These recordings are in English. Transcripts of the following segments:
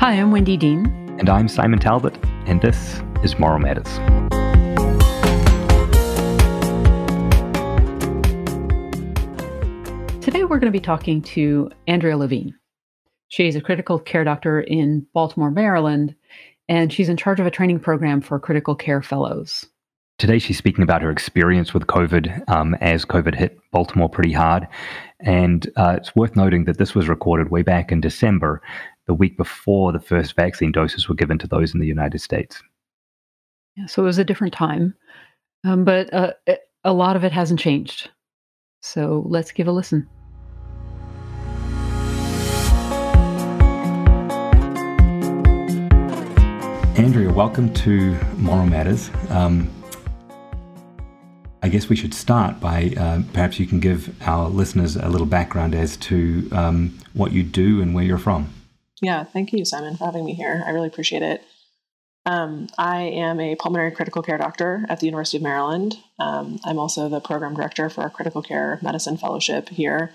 Hi, I'm Wendy Dean. And I'm Simon Talbot, and this is Moral Matters. Today we're going to be talking to Andrea Levine. She's a critical care doctor in Baltimore, Maryland, and she's in charge of a training program for critical care fellows. Today, she's speaking about her experience with COVID um, as COVID hit Baltimore pretty hard. And uh, it's worth noting that this was recorded way back in December, the week before the first vaccine doses were given to those in the United States. Yeah, so it was a different time, um, but uh, a lot of it hasn't changed. So let's give a listen. Andrea, welcome to Moral Matters. Um, I guess we should start by uh, perhaps you can give our listeners a little background as to um, what you do and where you're from. Yeah, thank you, Simon, for having me here. I really appreciate it. Um, I am a pulmonary critical care doctor at the University of Maryland. Um, I'm also the program director for our critical care medicine fellowship here.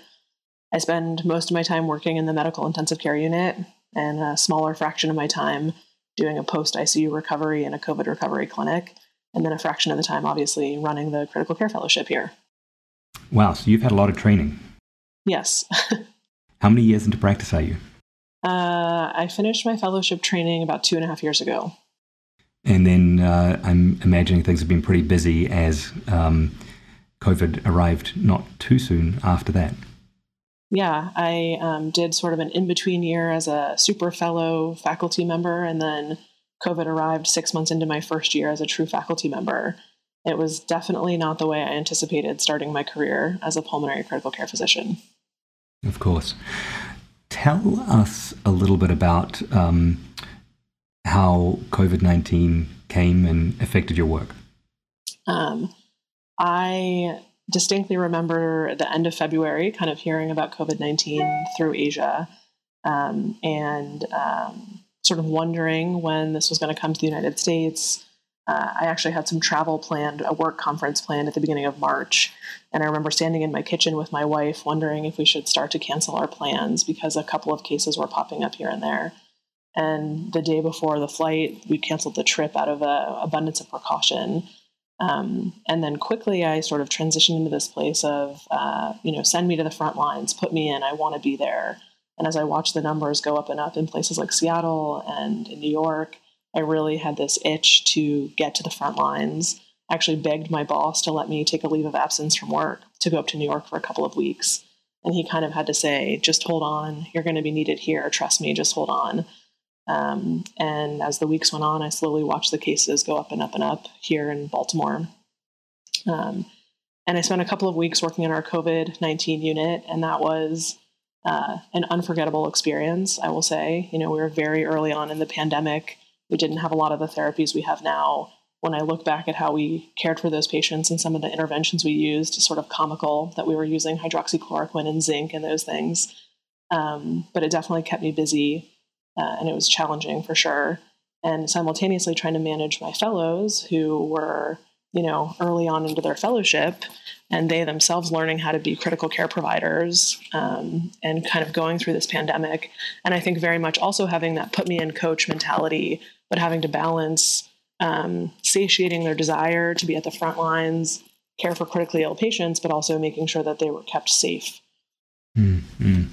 I spend most of my time working in the medical intensive care unit and a smaller fraction of my time doing a post ICU recovery in a COVID recovery clinic and then a fraction of the time, obviously, running the critical care fellowship here. Wow, so you've had a lot of training. Yes. How many years into practice are you? Uh, I finished my fellowship training about two and a half years ago. And then uh, I'm imagining things have been pretty busy as um, COVID arrived not too soon after that. Yeah, I um, did sort of an in between year as a super fellow faculty member and then COVID arrived six months into my first year as a true faculty member. It was definitely not the way I anticipated starting my career as a pulmonary critical care physician. Of course. Tell us a little bit about um, how COVID 19 came and affected your work. Um, I distinctly remember the end of February, kind of hearing about COVID 19 through Asia. Um, and um, sort of wondering when this was going to come to the United States. Uh, I actually had some travel planned, a work conference planned at the beginning of March. And I remember standing in my kitchen with my wife, wondering if we should start to cancel our plans because a couple of cases were popping up here and there. And the day before the flight, we canceled the trip out of a abundance of precaution. Um, and then quickly, I sort of transitioned into this place of, uh, you know, send me to the front lines, put me in, I want to be there. And as I watched the numbers go up and up in places like Seattle and in New York, I really had this itch to get to the front lines. I actually begged my boss to let me take a leave of absence from work to go up to New York for a couple of weeks. And he kind of had to say, just hold on, you're going to be needed here. Trust me, just hold on. Um, and as the weeks went on, I slowly watched the cases go up and up and up here in Baltimore. Um, and I spent a couple of weeks working in our COVID 19 unit, and that was uh, an unforgettable experience, I will say. You know, we were very early on in the pandemic. We didn't have a lot of the therapies we have now. When I look back at how we cared for those patients and some of the interventions we used, sort of comical that we were using hydroxychloroquine and zinc and those things. Um, but it definitely kept me busy uh, and it was challenging for sure. And simultaneously trying to manage my fellows who were, you know, early on into their fellowship and they themselves learning how to be critical care providers um, and kind of going through this pandemic. And I think very much also having that put me in coach mentality, but having to balance um, satiating their desire to be at the front lines, care for critically ill patients, but also making sure that they were kept safe. Mm-hmm.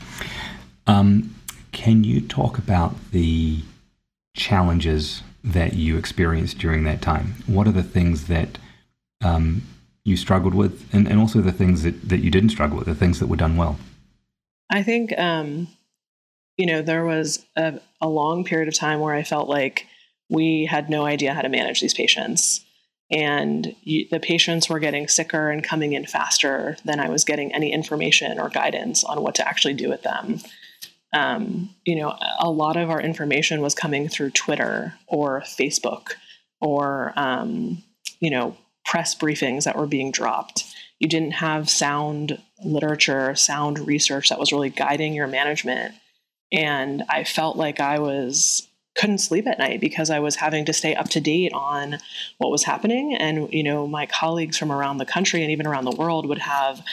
Um, can you talk about the challenges that you experienced during that time? What are the things that um, you struggled with, and, and also the things that, that you didn't struggle with, the things that were done well? I think, um, you know, there was a, a long period of time where I felt like we had no idea how to manage these patients. And you, the patients were getting sicker and coming in faster than I was getting any information or guidance on what to actually do with them. Um, you know, a lot of our information was coming through Twitter or Facebook or, um, you know, press briefings that were being dropped. You didn't have sound literature, sound research that was really guiding your management. And I felt like I was couldn't sleep at night because I was having to stay up to date on what was happening. And, you know, my colleagues from around the country and even around the world would have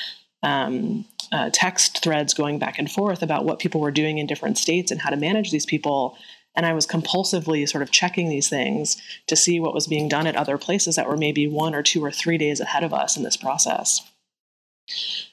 um, uh, text threads going back and forth about what people were doing in different states and how to manage these people. And I was compulsively sort of checking these things to see what was being done at other places that were maybe one or two or three days ahead of us in this process.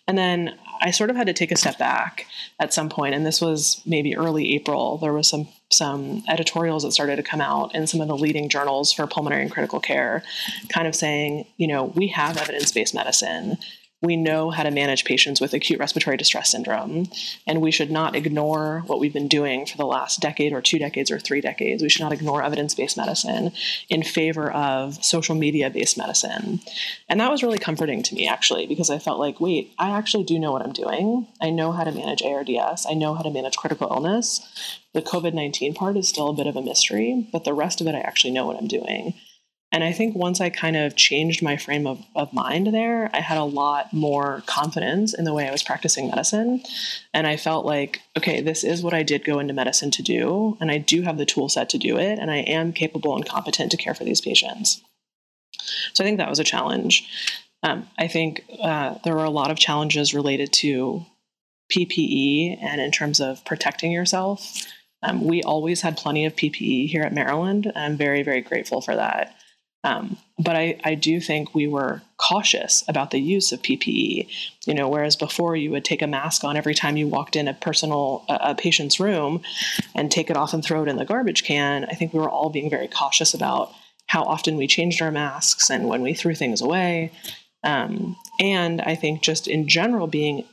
And then I sort of had to take a step back at some point, and this was maybe early April. There was some some editorials that started to come out in some of the leading journals for pulmonary and critical care, kind of saying, you know, we have evidence based medicine we know how to manage patients with acute respiratory distress syndrome, and we should not ignore what we've been doing for the last decade or two decades or three decades. We should not ignore evidence based medicine in favor of social media based medicine. And that was really comforting to me, actually, because I felt like, wait, I actually do know what I'm doing. I know how to manage ARDS, I know how to manage critical illness. The COVID 19 part is still a bit of a mystery, but the rest of it, I actually know what I'm doing. And I think once I kind of changed my frame of, of mind there, I had a lot more confidence in the way I was practicing medicine. And I felt like, okay, this is what I did go into medicine to do. And I do have the tool set to do it. And I am capable and competent to care for these patients. So I think that was a challenge. Um, I think uh, there were a lot of challenges related to PPE and in terms of protecting yourself. Um, we always had plenty of PPE here at Maryland. I'm very, very grateful for that. Um, but I, I do think we were cautious about the use of PPE. You know, whereas before you would take a mask on every time you walked in a personal a patient's room and take it off and throw it in the garbage can. I think we were all being very cautious about how often we changed our masks and when we threw things away. Um, and I think just in general being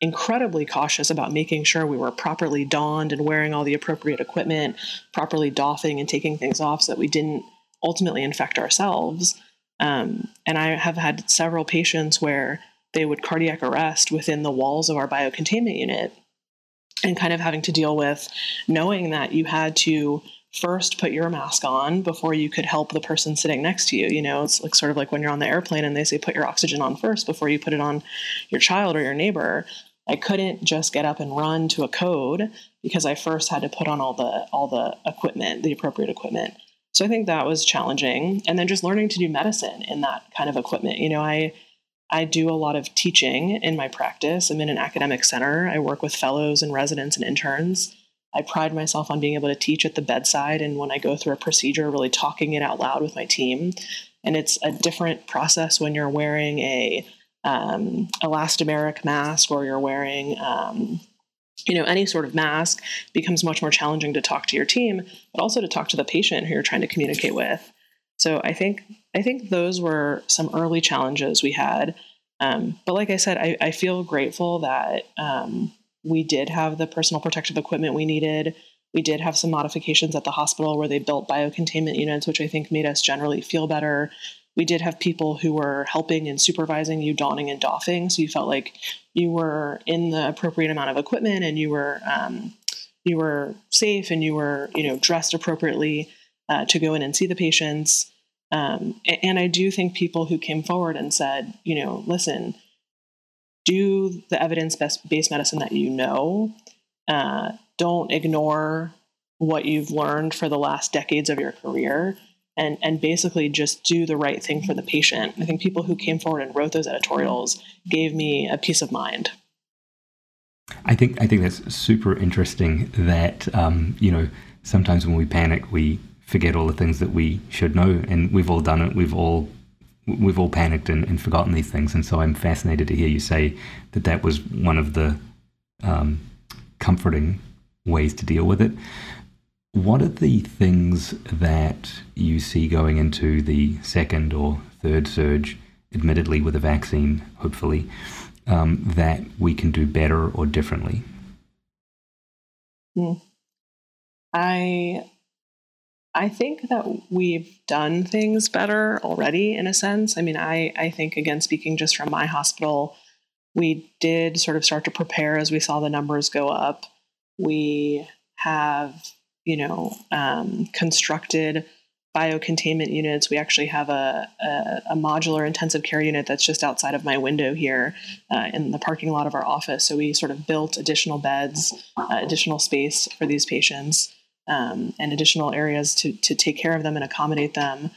incredibly cautious about making sure we were properly donned and wearing all the appropriate equipment, properly doffing and taking things off so that we didn't ultimately infect ourselves. Um, and I have had several patients where they would cardiac arrest within the walls of our biocontainment unit and kind of having to deal with knowing that you had to first put your mask on before you could help the person sitting next to you. You know, it's like sort of like when you're on the airplane and they say put your oxygen on first before you put it on your child or your neighbor. I couldn't just get up and run to a code because I first had to put on all the all the equipment, the appropriate equipment. So I think that was challenging. And then just learning to do medicine in that kind of equipment. You know, I I do a lot of teaching in my practice. I'm in an academic center. I work with fellows and residents and interns. I pride myself on being able to teach at the bedside and when I go through a procedure, really talking it out loud with my team. And it's a different process when you're wearing a um, elastomeric mask or you're wearing um, you know any sort of mask becomes much more challenging to talk to your team but also to talk to the patient who you're trying to communicate with. So i think i think those were some early challenges we had. Um, but like i said I, I feel grateful that um, we did have the personal protective equipment we needed. We did have some modifications at the hospital where they built biocontainment units which i think made us generally feel better we did have people who were helping and supervising you donning and doffing. So you felt like you were in the appropriate amount of equipment and you were um, you were safe and you were you know dressed appropriately uh, to go in and see the patients. Um, and i do think people who came forward and said you know listen do the evidence-based medicine that you know. Uh, don't ignore what you've learned for the last decades of your career and and basically just do the right thing for the patient. I think people who came forward and wrote those editorials gave me a peace of mind. I think I think that's super interesting. That um, you know sometimes when we panic, we forget all the things that we should know, and we've all done it. We've all we've all panicked and, and forgotten these things, and so I'm fascinated to hear you say that that was one of the um, comforting ways to deal with it. What are the things that you see going into the second or third surge, admittedly with a vaccine, hopefully, um, that we can do better or differently? Hmm. I I think that we've done things better already in a sense. I mean, I, I think, again, speaking just from my hospital, we did sort of start to prepare as we saw the numbers go up. We have you know, um, constructed biocontainment units. We actually have a, a, a, modular intensive care unit that's just outside of my window here uh, in the parking lot of our office. So we sort of built additional beds, uh, additional space for these patients, um, and additional areas to, to take care of them and accommodate them.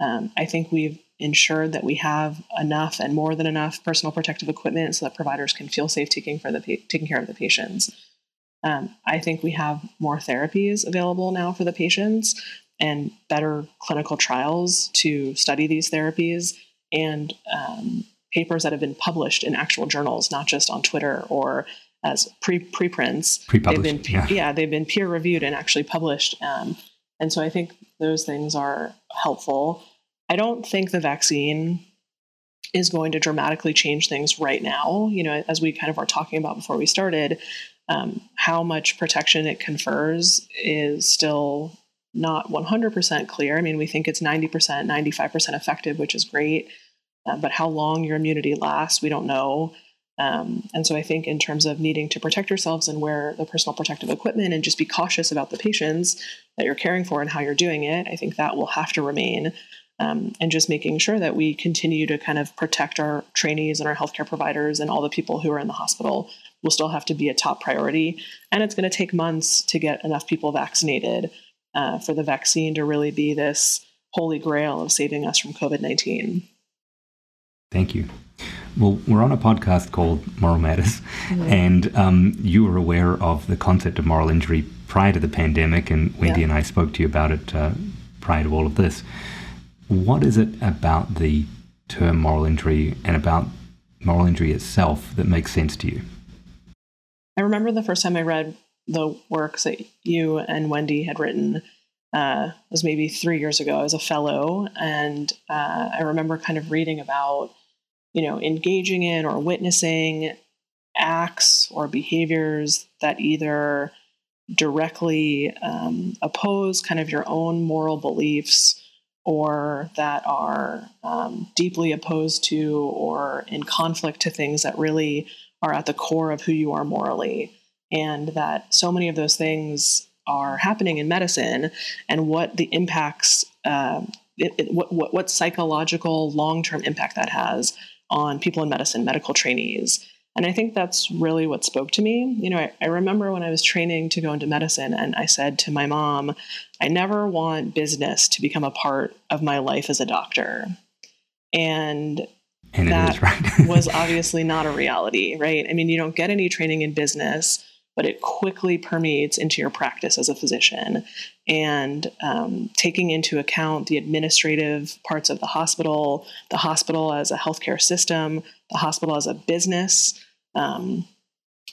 Um, I think we've ensured that we have enough and more than enough personal protective equipment so that providers can feel safe taking for the taking care of the patients. Um, I think we have more therapies available now for the patients and better clinical trials to study these therapies and um, papers that have been published in actual journals, not just on Twitter or as pre preprints. Pre-published, they've been, yeah. yeah. they've been peer reviewed and actually published. Um, and so I think those things are helpful. I don't think the vaccine is going to dramatically change things right now. You know, as we kind of were talking about before we started, um, how much protection it confers is still not 100% clear. I mean, we think it's 90%, 95% effective, which is great. Uh, but how long your immunity lasts, we don't know. Um, and so I think in terms of needing to protect yourselves and wear the personal protective equipment and just be cautious about the patients that you're caring for and how you're doing it, I think that will have to remain. Um, and just making sure that we continue to kind of protect our trainees and our healthcare providers and all the people who are in the hospital will still have to be a top priority. And it's going to take months to get enough people vaccinated uh, for the vaccine to really be this holy grail of saving us from COVID 19. Thank you. Well, we're on a podcast called Moral Matters, mm-hmm. and um, you were aware of the concept of moral injury prior to the pandemic, and Wendy yeah. and I spoke to you about it uh, prior to all of this. What is it about the term moral injury and about moral injury itself that makes sense to you? I remember the first time I read the works that you and Wendy had written uh, was maybe three years ago. I was a fellow, and uh, I remember kind of reading about you know, engaging in or witnessing acts or behaviors that either directly um, oppose kind of your own moral beliefs or that are um, deeply opposed to or in conflict to things that really are at the core of who you are morally. And that so many of those things are happening in medicine and what the impacts, uh, it, it, what, what, what psychological long term impact that has on people in medicine, medical trainees. And I think that's really what spoke to me. You know, I, I, remember when I was training to go into medicine, and I said to my mom, I never want business to become a part of my life as a doctor. And, and that right. was obviously not a reality, right? I mean, you don't get any training in business but it quickly permeates into your practice as a physician. And um, taking into account the administrative parts of the hospital, the hospital as a healthcare system, the hospital as a business, um,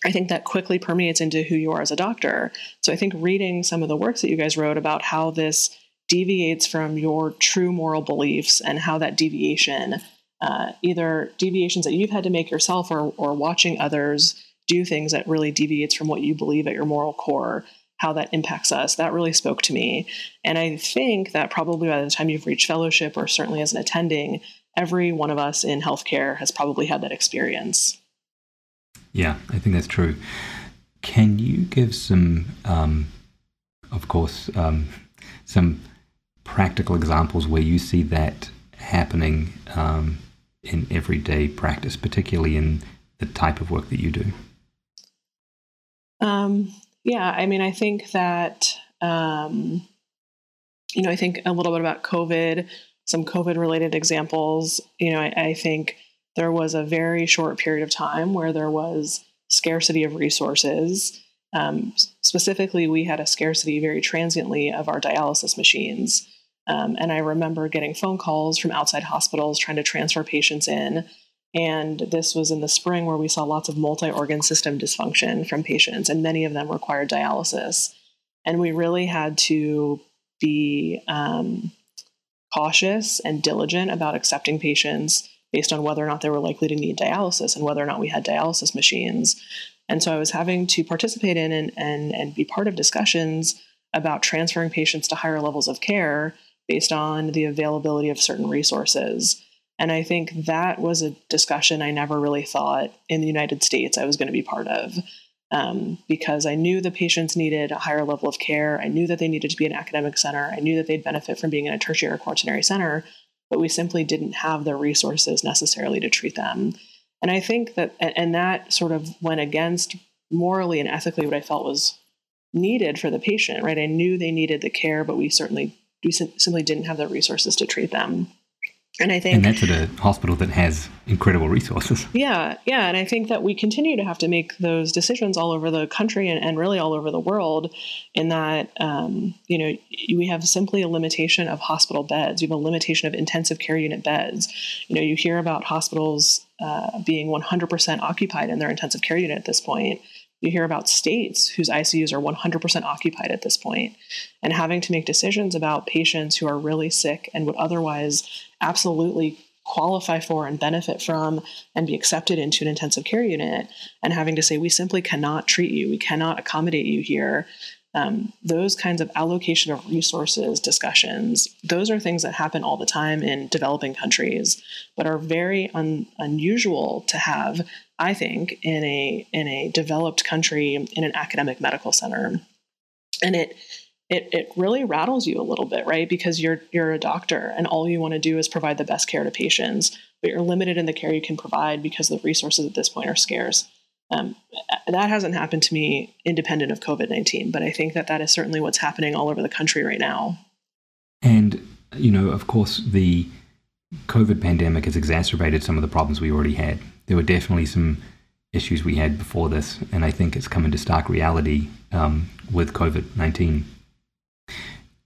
I think that quickly permeates into who you are as a doctor. So I think reading some of the works that you guys wrote about how this deviates from your true moral beliefs and how that deviation, uh, either deviations that you've had to make yourself or, or watching others do things that really deviates from what you believe at your moral core how that impacts us that really spoke to me and i think that probably by the time you've reached fellowship or certainly as an attending every one of us in healthcare has probably had that experience. Yeah i think that's true. Can you give some um, of course um, some practical examples where you see that happening um, in everyday practice particularly in the type of work that you do? Um, yeah, I mean, I think that, um, you know, I think a little bit about COVID, some COVID related examples. You know, I, I think there was a very short period of time where there was scarcity of resources. Um, specifically, we had a scarcity very transiently of our dialysis machines. Um, and I remember getting phone calls from outside hospitals trying to transfer patients in and this was in the spring where we saw lots of multi organ system dysfunction from patients, and many of them required dialysis. And we really had to be um, cautious and diligent about accepting patients based on whether or not they were likely to need dialysis and whether or not we had dialysis machines. And so I was having to participate in and, and, and be part of discussions about transferring patients to higher levels of care based on the availability of certain resources. And I think that was a discussion I never really thought in the United States I was going to be part of. Um, because I knew the patients needed a higher level of care. I knew that they needed to be an academic center. I knew that they'd benefit from being in a tertiary or quaternary center, but we simply didn't have the resources necessarily to treat them. And I think that, and that sort of went against morally and ethically what I felt was needed for the patient, right? I knew they needed the care, but we certainly, we simply didn't have the resources to treat them. And I think, and that's at a hospital that has incredible resources. Yeah, yeah, and I think that we continue to have to make those decisions all over the country and, and really all over the world. In that, um, you know, we have simply a limitation of hospital beds. We have a limitation of intensive care unit beds. You know, you hear about hospitals uh, being 100% occupied in their intensive care unit at this point. You hear about states whose ICUs are 100% occupied at this point and having to make decisions about patients who are really sick and would otherwise absolutely qualify for and benefit from and be accepted into an intensive care unit and having to say, we simply cannot treat you, we cannot accommodate you here. Um, those kinds of allocation of resources discussions, those are things that happen all the time in developing countries, but are very un- unusual to have I think, in a in a developed country in an academic medical center, and it it it really rattles you a little bit, right? Because you're you're a doctor, and all you want to do is provide the best care to patients, but you're limited in the care you can provide because the resources at this point are scarce. Um, that hasn't happened to me independent of COVID nineteen, but I think that that is certainly what's happening all over the country right now. And you know, of course, the COVID pandemic has exacerbated some of the problems we already had there were definitely some issues we had before this, and I think it's come into stark reality um, with COVID 19.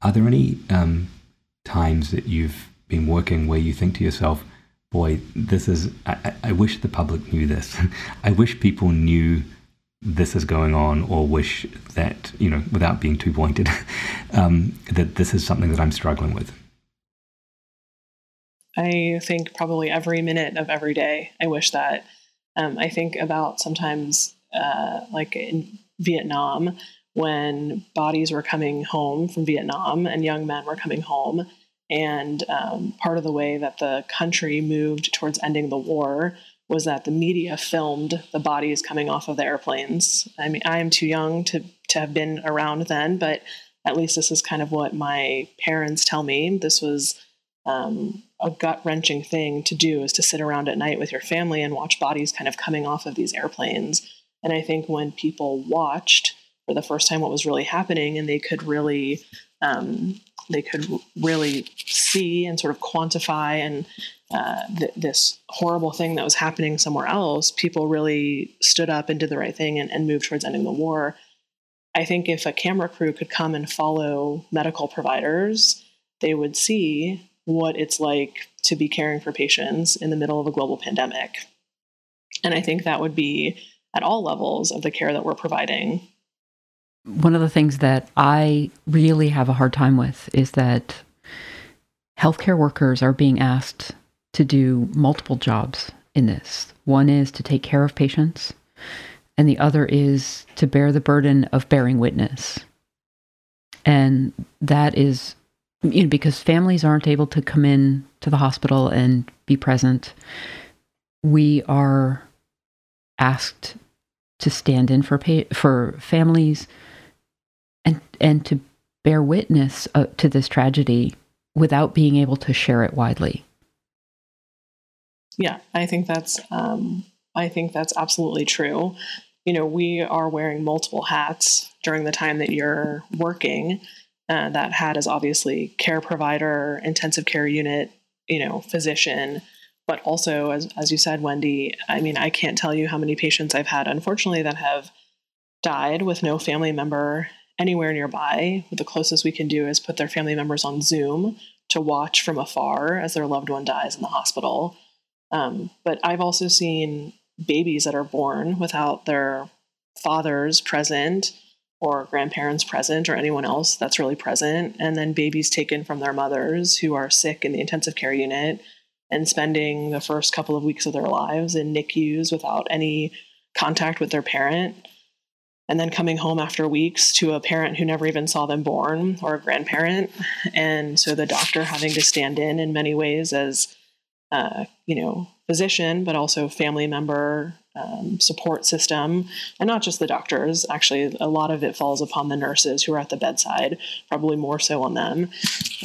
Are there any um, times that you've been working where you think to yourself, boy, this is, I, I wish the public knew this. I wish people knew this is going on, or wish that, you know, without being too pointed, um, that this is something that I'm struggling with? I think probably every minute of every day. I wish that. Um, I think about sometimes, uh, like in Vietnam, when bodies were coming home from Vietnam and young men were coming home. And um, part of the way that the country moved towards ending the war was that the media filmed the bodies coming off of the airplanes. I mean, I am too young to, to have been around then, but at least this is kind of what my parents tell me. This was um, a gut wrenching thing to do is to sit around at night with your family and watch bodies kind of coming off of these airplanes. And I think when people watched for the first time what was really happening and they could really um, they could really see and sort of quantify and uh, th- this horrible thing that was happening somewhere else, people really stood up and did the right thing and, and moved towards ending the war. I think if a camera crew could come and follow medical providers, they would see what it's like to be caring for patients in the middle of a global pandemic. And I think that would be at all levels of the care that we're providing. One of the things that I really have a hard time with is that healthcare workers are being asked to do multiple jobs in this. One is to take care of patients, and the other is to bear the burden of bearing witness. And that is you know, because families aren't able to come in to the hospital and be present, we are asked to stand in for pa- for families and and to bear witness uh, to this tragedy without being able to share it widely. Yeah, I think that's um, I think that's absolutely true. You know, we are wearing multiple hats during the time that you're working uh, that hat is obviously care provider, intensive care unit, you know, physician, but also as as you said, Wendy. I mean, I can't tell you how many patients I've had, unfortunately, that have died with no family member anywhere nearby. The closest we can do is put their family members on Zoom to watch from afar as their loved one dies in the hospital. Um, but I've also seen babies that are born without their fathers present or grandparents present or anyone else that's really present, and then babies taken from their mothers who are sick in the intensive care unit and spending the first couple of weeks of their lives in NICUs without any contact with their parent. And then coming home after weeks to a parent who never even saw them born or a grandparent. And so the doctor having to stand in in many ways as, uh, you know, physician, but also family member, um, support system, and not just the doctors. Actually, a lot of it falls upon the nurses who are at the bedside, probably more so on them.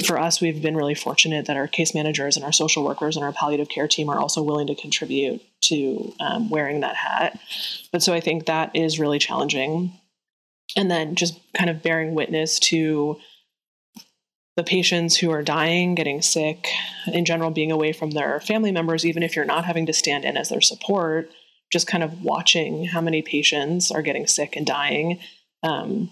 For us, we've been really fortunate that our case managers and our social workers and our palliative care team are also willing to contribute to um, wearing that hat. But so I think that is really challenging. And then just kind of bearing witness to the patients who are dying, getting sick, in general, being away from their family members, even if you're not having to stand in as their support, just kind of watching how many patients are getting sick and dying. Um,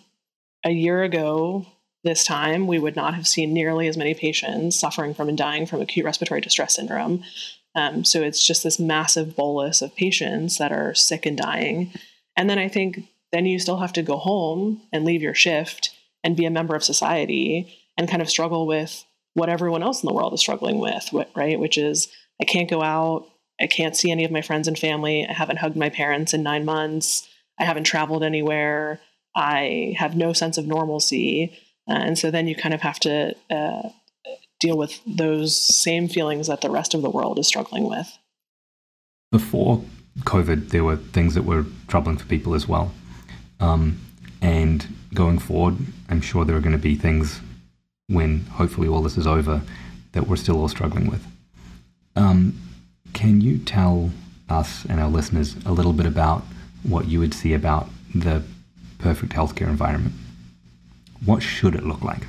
a year ago, this time, we would not have seen nearly as many patients suffering from and dying from acute respiratory distress syndrome. Um, so it's just this massive bolus of patients that are sick and dying. And then I think then you still have to go home and leave your shift and be a member of society and kind of struggle with what everyone else in the world is struggling with, right? Which is I can't go out, I can't see any of my friends and family, I haven't hugged my parents in nine months, I haven't traveled anywhere, I have no sense of normalcy. Uh, and so then you kind of have to uh, deal with those same feelings that the rest of the world is struggling with. Before COVID, there were things that were troubling for people as well. Um, and going forward, I'm sure there are going to be things when hopefully all this is over that we're still all struggling with. Um, can you tell us and our listeners a little bit about what you would see about the perfect healthcare environment? What should it look like?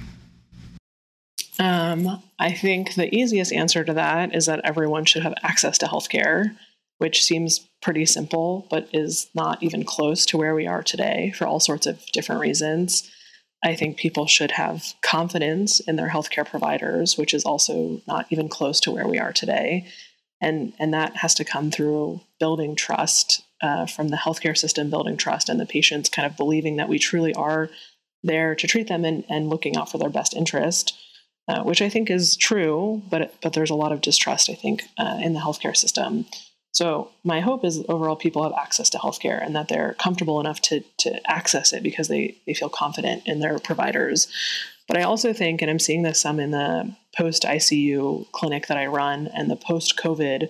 Um, I think the easiest answer to that is that everyone should have access to healthcare, which seems pretty simple, but is not even close to where we are today for all sorts of different reasons. I think people should have confidence in their healthcare providers, which is also not even close to where we are today. And, and that has to come through building trust uh, from the healthcare system, building trust, and the patients kind of believing that we truly are there to treat them and, and looking out for their best interest, uh, which I think is true, but, but there's a lot of distrust, I think, uh, in the healthcare system. So my hope is overall people have access to healthcare and that they're comfortable enough to to access it because they they feel confident in their providers. But I also think, and I'm seeing this some in the post ICU clinic that I run and the post COVID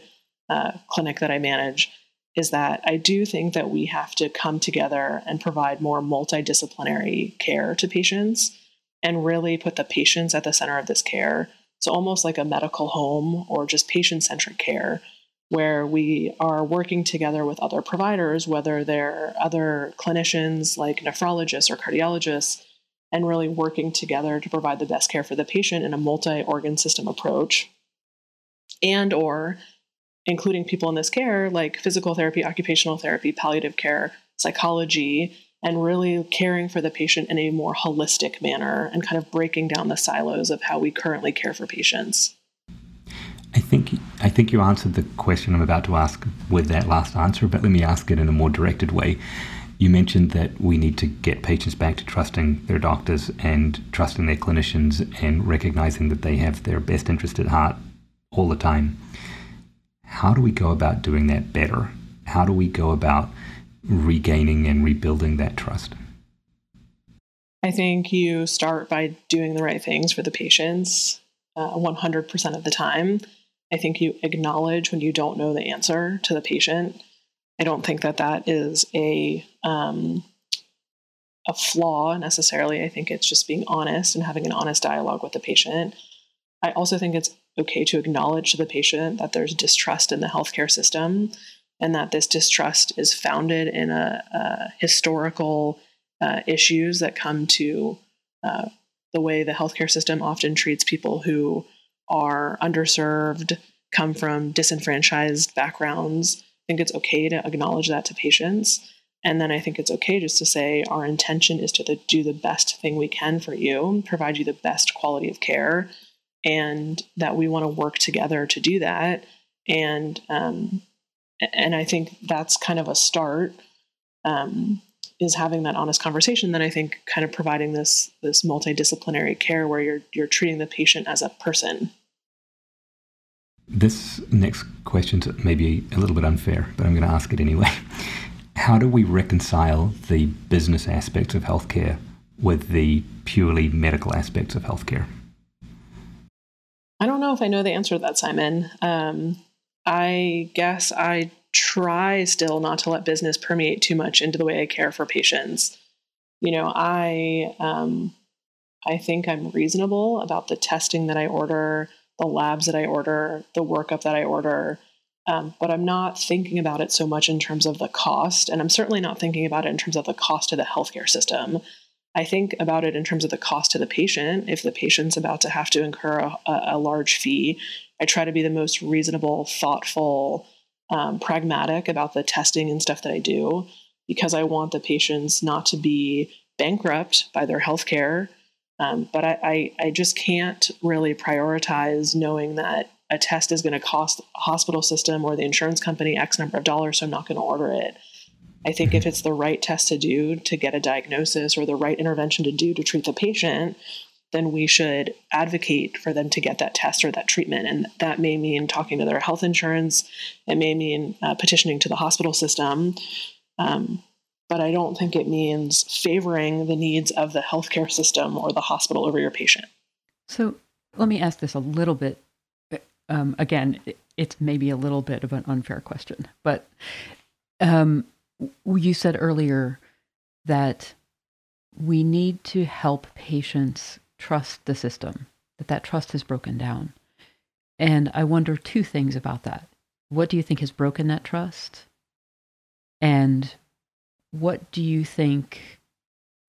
uh, clinic that I manage, is that I do think that we have to come together and provide more multidisciplinary care to patients and really put the patients at the center of this care. So almost like a medical home or just patient centric care where we are working together with other providers, whether they're other clinicians like nephrologists or cardiologists, and really working together to provide the best care for the patient in a multi-organ system approach. And or including people in this care like physical therapy, occupational therapy, palliative care, psychology, and really caring for the patient in a more holistic manner and kind of breaking down the silos of how we currently care for patients. I think I think you answered the question I'm about to ask with that last answer, but let me ask it in a more directed way. You mentioned that we need to get patients back to trusting their doctors and trusting their clinicians and recognizing that they have their best interest at heart all the time. How do we go about doing that better? How do we go about regaining and rebuilding that trust? I think you start by doing the right things for the patients uh, 100% of the time. I think you acknowledge when you don't know the answer to the patient. I don't think that that is a um, a flaw necessarily. I think it's just being honest and having an honest dialogue with the patient. I also think it's okay to acknowledge to the patient that there's distrust in the healthcare system and that this distrust is founded in a, a historical uh, issues that come to uh, the way the healthcare system often treats people who are underserved, come from disenfranchised backgrounds. I think it's okay to acknowledge that to patients. And then I think it's okay just to say our intention is to the, do the best thing we can for you, provide you the best quality of care, and that we want to work together to do that. And um, and I think that's kind of a start. Um, is having that honest conversation, then I think kind of providing this this multidisciplinary care where you're you're treating the patient as a person. This next question may be a little bit unfair, but I'm going to ask it anyway. How do we reconcile the business aspects of healthcare with the purely medical aspects of healthcare? I don't know if I know the answer to that, Simon. Um, I guess I try still not to let business permeate too much into the way I care for patients. You know, I um, I think I'm reasonable about the testing that I order, the labs that I order, the workup that I order. Um, but I'm not thinking about it so much in terms of the cost, and I'm certainly not thinking about it in terms of the cost to the healthcare system. I think about it in terms of the cost to the patient. If the patient's about to have to incur a, a large fee, I try to be the most reasonable, thoughtful, um, pragmatic about the testing and stuff that I do because I want the patients not to be bankrupt by their health care. Um, but I, I, I just can't really prioritize knowing that a test is going to cost a hospital system or the insurance company X number of dollars, so I'm not going to order it. I think if it's the right test to do to get a diagnosis or the right intervention to do to treat the patient, then we should advocate for them to get that test or that treatment. And that may mean talking to their health insurance, it may mean uh, petitioning to the hospital system. Um, but I don't think it means favoring the needs of the healthcare system or the hospital over your patient. So let me ask this a little bit. Um, again, it's maybe a little bit of an unfair question, but um, you said earlier that we need to help patients trust the system, that that trust has broken down. And I wonder two things about that. What do you think has broken that trust? And what do you think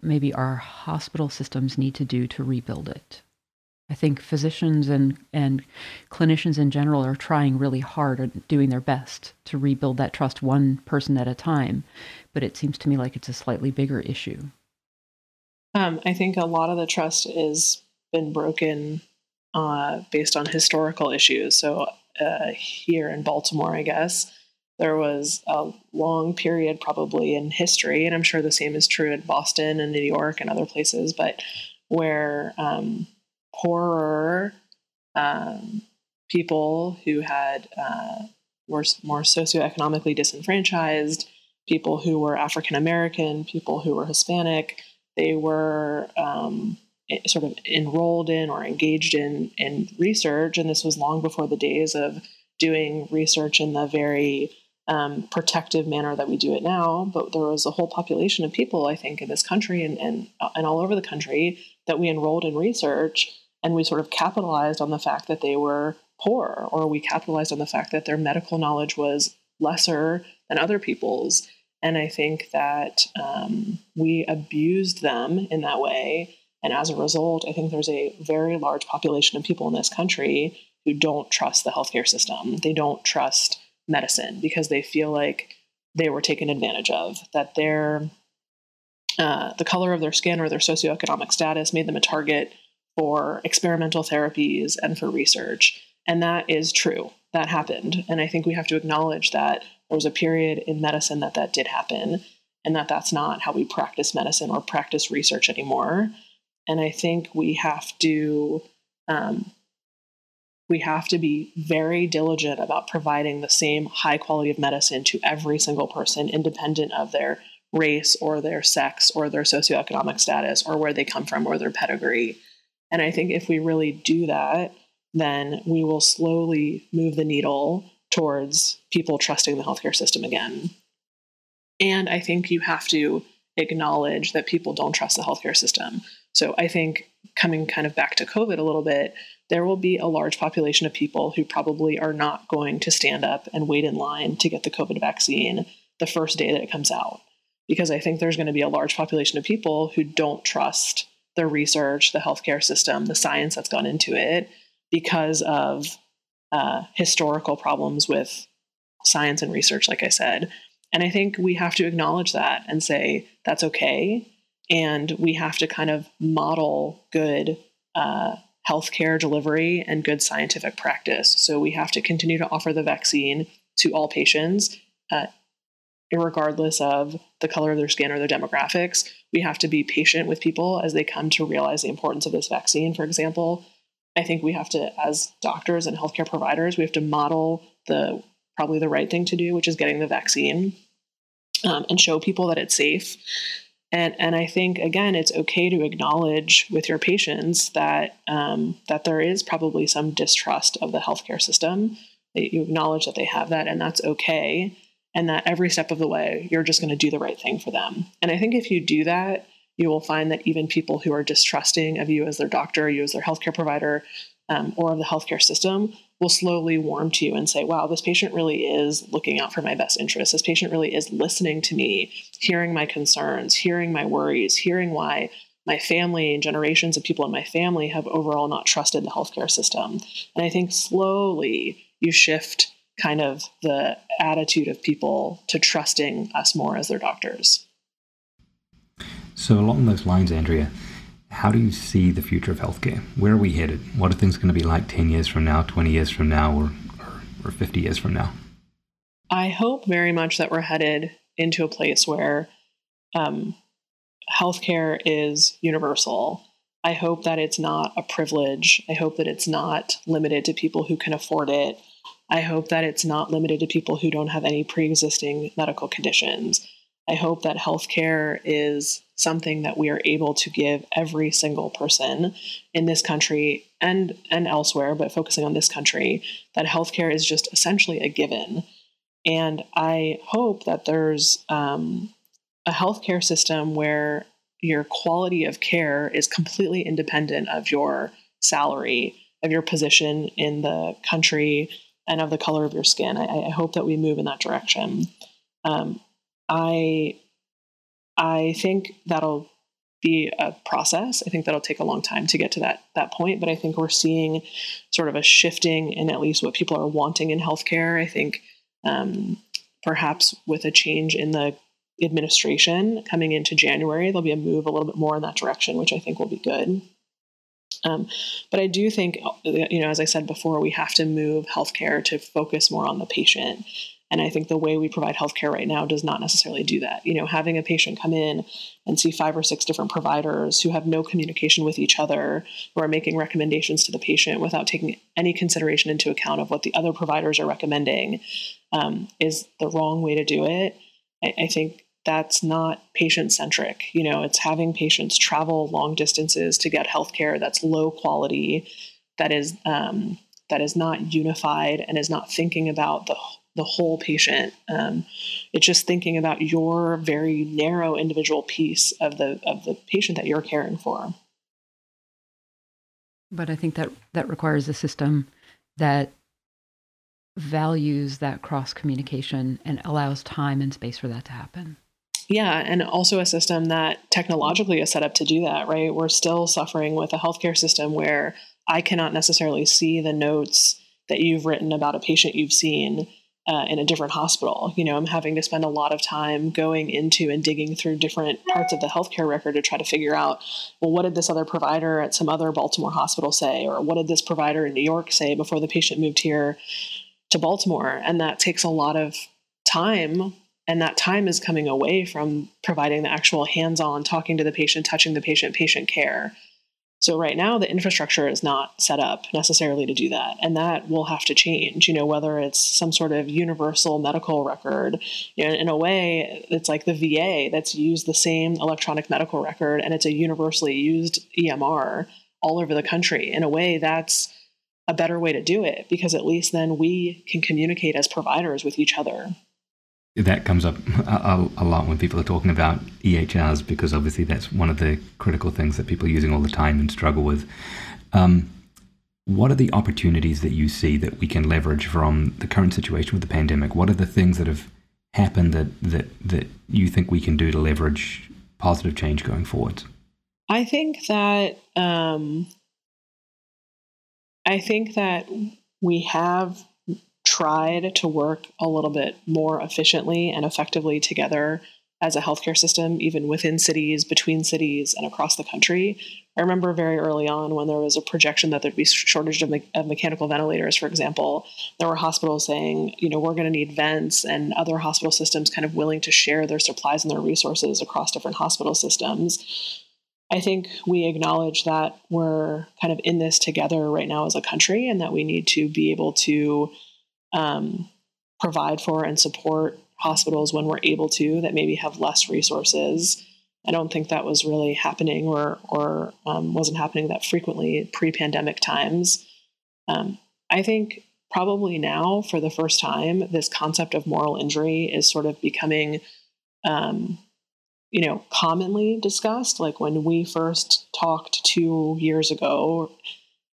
maybe our hospital systems need to do to rebuild it? I think physicians and, and clinicians in general are trying really hard and doing their best to rebuild that trust one person at a time. But it seems to me like it's a slightly bigger issue. Um, I think a lot of the trust has been broken uh, based on historical issues. So uh, here in Baltimore, I guess, there was a long period probably in history, and I'm sure the same is true in Boston and New York and other places, but where um, poorer um, people who had uh, were more socioeconomically disenfranchised, people who were African American, people who were Hispanic. They were um, sort of enrolled in or engaged in in research, and this was long before the days of doing research in the very um, protective manner that we do it now. But there was a whole population of people, I think, in this country and and, and all over the country that we enrolled in research and we sort of capitalized on the fact that they were poor, or we capitalized on the fact that their medical knowledge was lesser than other people's. And I think that um, we abused them in that way. And as a result, I think there's a very large population of people in this country who don't trust the healthcare system. They don't trust medicine because they feel like they were taken advantage of, that their uh, the color of their skin or their socioeconomic status made them a target for experimental therapies and for research. And that is true. That happened. And I think we have to acknowledge that there was a period in medicine that that did happen and that that's not how we practice medicine or practice research anymore. And I think we have to um, we have to be very diligent about providing the same high quality of medicine to every single person, independent of their race or their sex or their socioeconomic status or where they come from or their pedigree. And I think if we really do that, then we will slowly move the needle towards people trusting the healthcare system again. And I think you have to acknowledge that people don't trust the healthcare system. So I think coming kind of back to COVID a little bit, there will be a large population of people who probably are not going to stand up and wait in line to get the COVID vaccine the first day that it comes out. Because I think there's going to be a large population of people who don't trust the research, the healthcare system, the science that's gone into it because of uh, historical problems with science and research, like I said. And I think we have to acknowledge that and say that's okay. And we have to kind of model good uh, healthcare delivery and good scientific practice. So we have to continue to offer the vaccine to all patients, uh, regardless of the color of their skin or their demographics. We have to be patient with people as they come to realize the importance of this vaccine, for example. I think we have to, as doctors and healthcare providers, we have to model the probably the right thing to do, which is getting the vaccine um, and show people that it's safe. And, and I think again, it's okay to acknowledge with your patients that um, that there is probably some distrust of the healthcare system. That you acknowledge that they have that, and that's okay and that every step of the way, you're just going to do the right thing for them. And I think if you do that, you will find that even people who are distrusting of you as their doctor, you as their healthcare provider, um, or of the healthcare system will slowly warm to you and say, wow, this patient really is looking out for my best interests. This patient really is listening to me, hearing my concerns, hearing my worries, hearing why my family and generations of people in my family have overall not trusted the healthcare system. And I think slowly you shift kind of the attitude of people to trusting us more as their doctors. So, along those lines, Andrea, how do you see the future of healthcare? Where are we headed? What are things going to be like 10 years from now, 20 years from now, or, or, or 50 years from now? I hope very much that we're headed into a place where um, healthcare is universal. I hope that it's not a privilege. I hope that it's not limited to people who can afford it. I hope that it's not limited to people who don't have any pre existing medical conditions. I hope that healthcare is something that we are able to give every single person in this country and and elsewhere, but focusing on this country, that healthcare is just essentially a given. And I hope that there's um, a healthcare system where your quality of care is completely independent of your salary, of your position in the country, and of the color of your skin. I, I hope that we move in that direction. Um, I I think that'll be a process. I think that'll take a long time to get to that that point, but I think we're seeing sort of a shifting in at least what people are wanting in healthcare. I think um, perhaps with a change in the administration coming into January, there'll be a move a little bit more in that direction, which I think will be good. Um, but I do think, you know, as I said before, we have to move healthcare to focus more on the patient. And I think the way we provide healthcare right now does not necessarily do that. You know, having a patient come in and see five or six different providers who have no communication with each other, who are making recommendations to the patient without taking any consideration into account of what the other providers are recommending, um, is the wrong way to do it. I, I think that's not patient centric. You know, it's having patients travel long distances to get healthcare that's low quality, that is um, that is not unified and is not thinking about the the whole patient. Um, it's just thinking about your very narrow individual piece of the of the patient that you're caring for. But I think that that requires a system that values that cross communication and allows time and space for that to happen. Yeah, and also a system that technologically is set up to do that, right? We're still suffering with a healthcare system where I cannot necessarily see the notes that you've written about a patient you've seen uh, in a different hospital. You know, I'm having to spend a lot of time going into and digging through different parts of the healthcare record to try to figure out, well, what did this other provider at some other Baltimore hospital say? Or what did this provider in New York say before the patient moved here to Baltimore? And that takes a lot of time and that time is coming away from providing the actual hands-on talking to the patient touching the patient patient care so right now the infrastructure is not set up necessarily to do that and that will have to change you know whether it's some sort of universal medical record. You know, in a way it's like the va that's used the same electronic medical record and it's a universally used emr all over the country. In a way that's a better way to do it because at least then we can communicate as providers with each other that comes up a, a, lot when people are talking about EHRs because obviously that's one of the critical things that people are using all the time and struggle with. Um, what are the opportunities that you see that we can leverage from the current situation with the pandemic? What are the things that have happened that that that you think we can do to leverage positive change going forward? I think that um, I think that we have tried to work a little bit more efficiently and effectively together as a healthcare system, even within cities, between cities, and across the country. I remember very early on when there was a projection that there'd be shortage of, me- of mechanical ventilators, for example. There were hospitals saying, you know, we're going to need vents, and other hospital systems kind of willing to share their supplies and their resources across different hospital systems. I think we acknowledge that we're kind of in this together right now as a country, and that we need to be able to um, provide for and support hospitals when we're able to that maybe have less resources. I don't think that was really happening or or um, wasn't happening that frequently pre-pandemic times. Um, I think probably now, for the first time, this concept of moral injury is sort of becoming, um, you know, commonly discussed. Like when we first talked two years ago,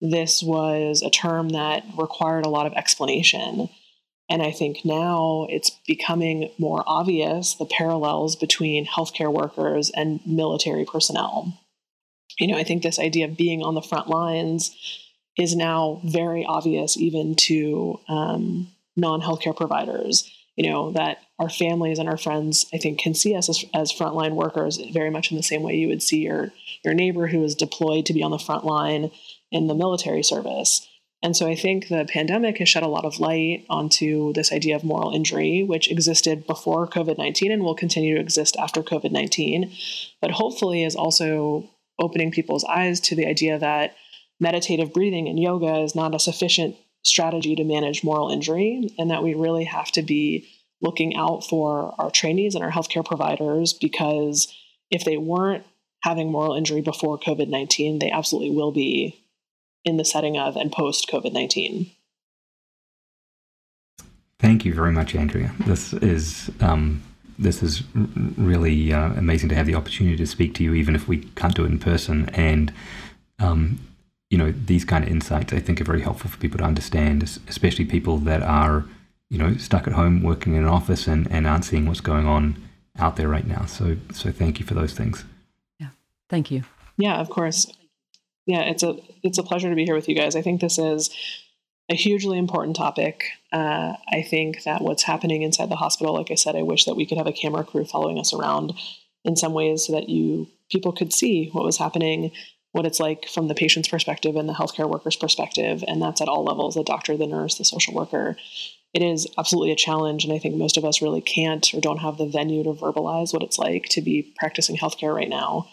this was a term that required a lot of explanation. And I think now it's becoming more obvious the parallels between healthcare workers and military personnel. you know, I think this idea of being on the front lines is now very obvious even to um, non healthcare providers. You know, that our families and our friends, I think, can see us as, as frontline workers very much in the same way you would see your, your neighbor who is deployed to be on the front line in the military service. And so I think the pandemic has shed a lot of light onto this idea of moral injury, which existed before COVID 19 and will continue to exist after COVID 19, but hopefully is also opening people's eyes to the idea that meditative breathing and yoga is not a sufficient strategy to manage moral injury, and that we really have to be looking out for our trainees and our healthcare providers because if they weren't having moral injury before COVID 19, they absolutely will be in the setting of and post COVID 19. Thank you very much, Andrea. This is um, this is really uh, amazing to have the opportunity to speak to you, even if we can't do it in person. And um, you know, these kind of insights I think are very helpful for people to understand, especially people that are, you know, stuck at home working in an office and, and aren't seeing what's going on out there right now. So, so thank you for those things. Yeah, thank you. Yeah, of course. Yeah, it's a it's a pleasure to be here with you guys. I think this is a hugely important topic. Uh, I think that what's happening inside the hospital, like I said, I wish that we could have a camera crew following us around in some ways so that you people could see what was happening what it's like from the patient's perspective and the healthcare worker's perspective. And that's at all levels the doctor, the nurse, the social worker. It is absolutely a challenge. And I think most of us really can't or don't have the venue to verbalize what it's like to be practicing healthcare right now.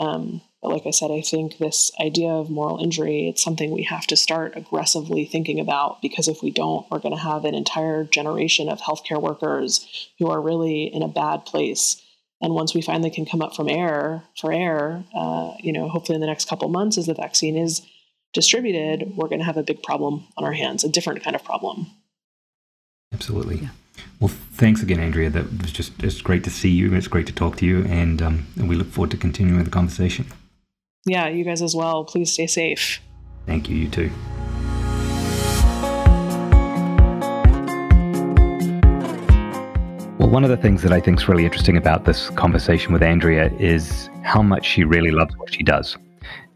Um, but like I said, I think this idea of moral injury, it's something we have to start aggressively thinking about because if we don't, we're going to have an entire generation of healthcare workers who are really in a bad place and once we finally can come up from air for air, uh, you know, hopefully in the next couple months, as the vaccine is distributed, we're going to have a big problem on our hands, a different kind of problem. Absolutely. Yeah. Well, thanks again, Andrea. That was just it's great to see you. It's great to talk to you, and, um, and we look forward to continuing the conversation. Yeah, you guys as well. Please stay safe. Thank you. You too. One of the things that I think is really interesting about this conversation with Andrea is how much she really loves what she does.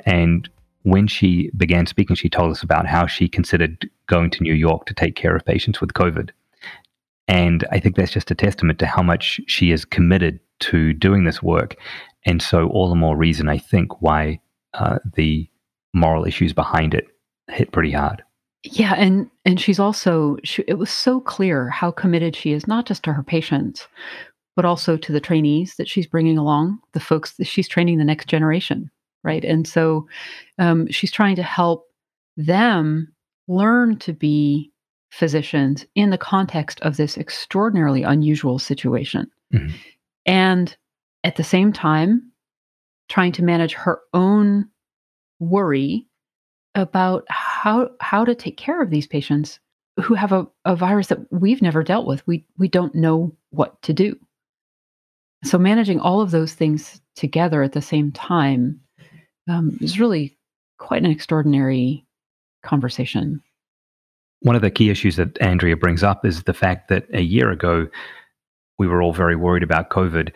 And when she began speaking, she told us about how she considered going to New York to take care of patients with COVID. And I think that's just a testament to how much she is committed to doing this work. And so, all the more reason, I think, why uh, the moral issues behind it hit pretty hard. Yeah, and and she's also she, it was so clear how committed she is not just to her patients, but also to the trainees that she's bringing along, the folks that she's training the next generation, right? And so um, she's trying to help them learn to be physicians in the context of this extraordinarily unusual situation, mm-hmm. and at the same time, trying to manage her own worry about how how to take care of these patients who have a, a virus that we've never dealt with. We we don't know what to do. So managing all of those things together at the same time um, is really quite an extraordinary conversation. One of the key issues that Andrea brings up is the fact that a year ago we were all very worried about COVID,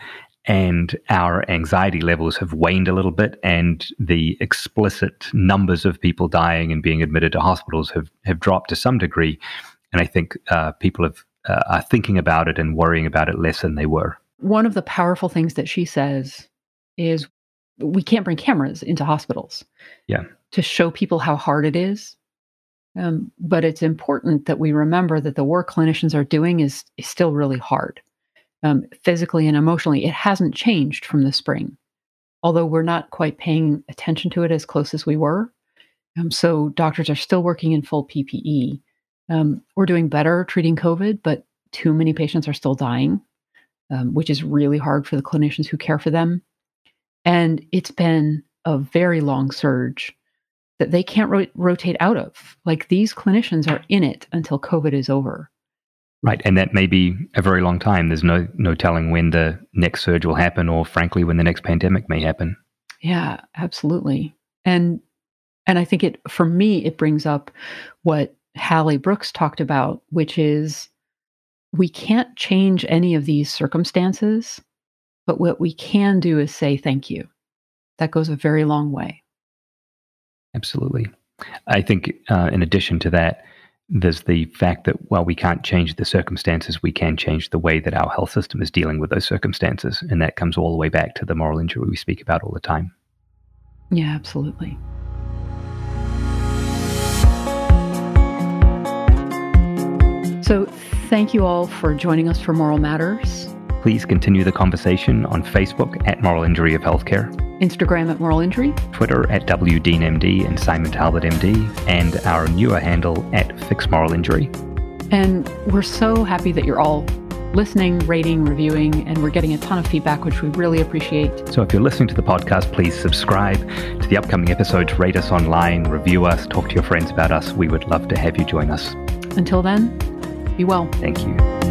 and our anxiety levels have waned a little bit, and the explicit numbers of people dying and being admitted to hospitals have, have dropped to some degree. And I think uh, people have, uh, are thinking about it and worrying about it less than they were. One of the powerful things that she says is we can't bring cameras into hospitals. Yeah. To show people how hard it is. Um, but it's important that we remember that the work clinicians are doing is, is still really hard um, physically and emotionally, it hasn't changed from the spring, although we're not quite paying attention to it as close as we were. Um, so doctors are still working in full PPE. Um, we're doing better treating COVID, but too many patients are still dying, um, which is really hard for the clinicians who care for them. And it's been a very long surge that they can't ro- rotate out of. Like these clinicians are in it until COVID is over. Right, and that may be a very long time. There's no no telling when the next surge will happen, or frankly, when the next pandemic may happen. Yeah, absolutely. And and I think it for me it brings up what Hallie Brooks talked about, which is we can't change any of these circumstances, but what we can do is say thank you. that goes a very long way. Absolutely. I think, uh, in addition to that, there's the fact that while we can't change the circumstances, we can change the way that our health system is dealing with those circumstances. And that comes all the way back to the moral injury we speak about all the time. Yeah, absolutely. So, thank you all for joining us for Moral Matters. Please continue the conversation on Facebook at Moral Injury of Healthcare, Instagram at Moral Injury, Twitter at WDeanMD and Simon Talbot MD, and our newer handle at Fix Moral Injury. And we're so happy that you're all listening, rating, reviewing, and we're getting a ton of feedback, which we really appreciate. So if you're listening to the podcast, please subscribe to the upcoming episodes, rate us online, review us, talk to your friends about us. We would love to have you join us. Until then, be well. Thank you.